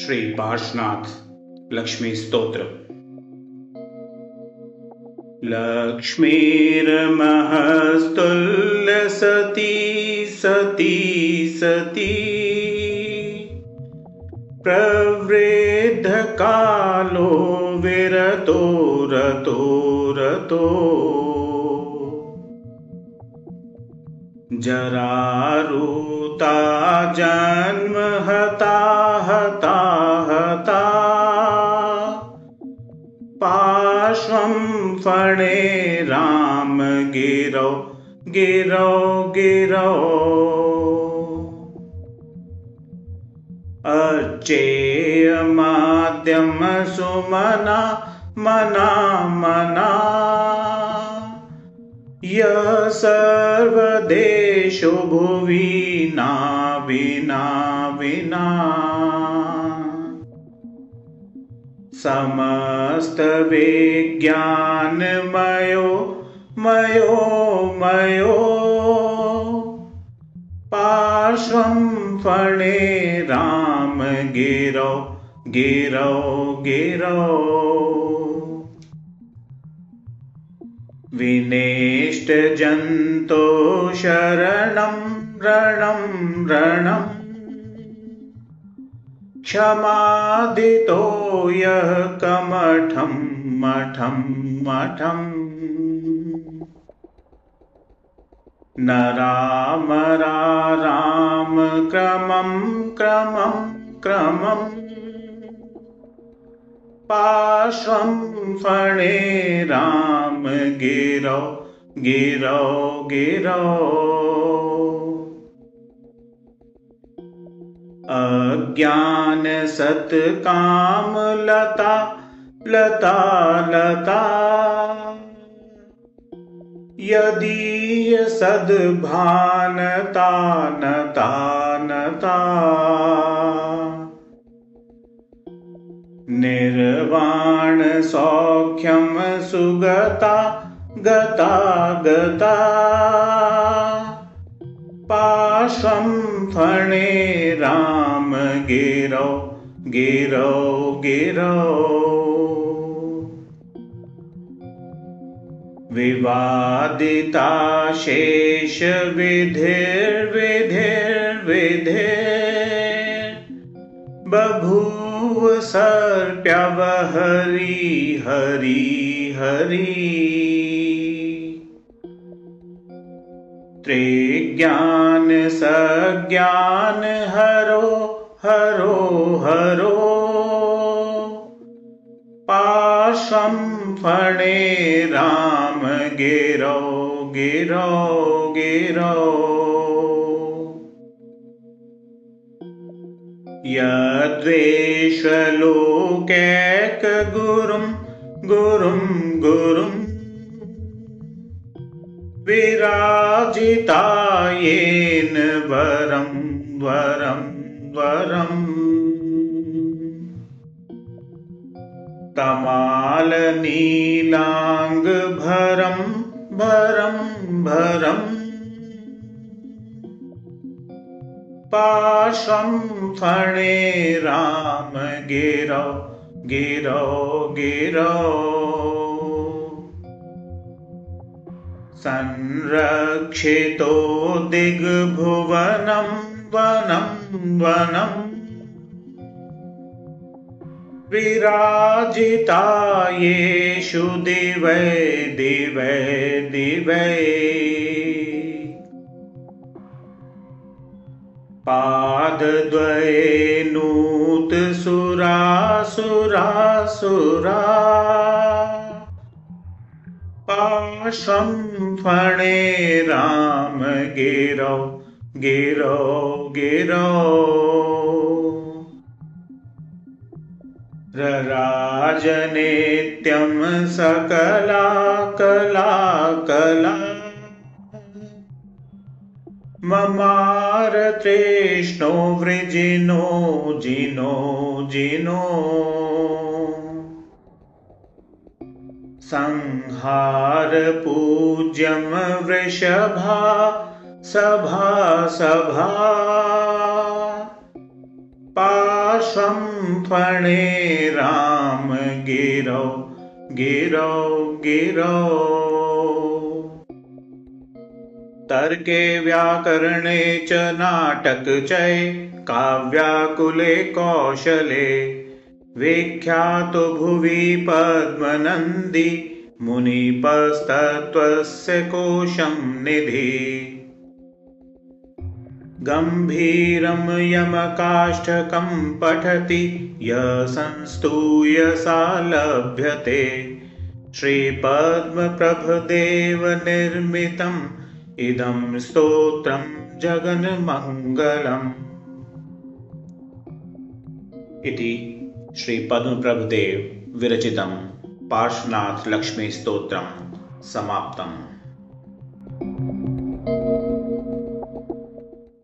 श्री पार्श्वनाथ लक्ष्मी स्तोत्र लक्ष्मीर्महस्तुल्य सती सती सती प्रवृद्धकालो विरतो रतो रतो जरारुता जन्म फणे राम गिरौ गिरौ गिरौ। सुमना मना मना। य सर्वदेशो भुवि ना विना विना समस्तविज्ञानमयो मयो मयो। पार्श्वं फणे राम गिरौ गिरौ गिरौ। विनेष्टजन्तो शरणं रणं रणम् क्षमादितो यः कमठं मठं मठम्। न राम राम क्रमं क्रमं क्रमम्। पार्श्वं फणे राम गिरौ गिरौ गिरौ अज्ञानसत्कामलता लता लता। यदीयसद्भानता नता नता। निर्वाणसौख्यं सुगता गता गता पाशं फणे राम गिरौ गिरौ गिरौ। विवादिता शेषविधिर्विधिर्विधे बभूव सर्प्यवहरि हरि हरि त्रिज्ञान सज्ञान हरो हरो हरो। पाशं फणे राम गिरौ गिरौ गिरौ। यद्वेष्वलोकैकगुरुं गुरुं गुरुम् विराजितायेन वरं वरं वरम् तमालनीलाङ्गभरं भरं भरम् पाशं फणे राम गिरौ गिरौ गिरौ संरक्षितो दिग्भुवनं वनं वनम् विराजितायेषु दिवै दिवै दिवै पादद्वये नूतसुरासुरासुरा पाशं फणे राम गिरौ गिरौ गिरौ। रराजनेत्यं सकला कला कला। ममारतृष्णो वृजिनो जिनो जिनो संहारपूज्यं वृषभा सभा सभा। पार्श्वं फणे राम गिरौ गिरौ गिरौ। तर्के व्याकरणे च नाटकचये काव्याकुले कौशले विख्यातो भुवि पद्मनन्दी मुनिपस्तत्त्वस्य कोशं निधि। गम्भीरं यमकाष्ठकं पठति य संस्तूयसा लभ्यते। श्रीपद्मप्रभदेवनिर्मितम् इदं स्तोत्रं जगन्मङ्गलम्। इति श्रीपद्मप्रभदेव विरचितं पार्श्वनाथलक्ष्मीस्तोत्रं समाप्तम्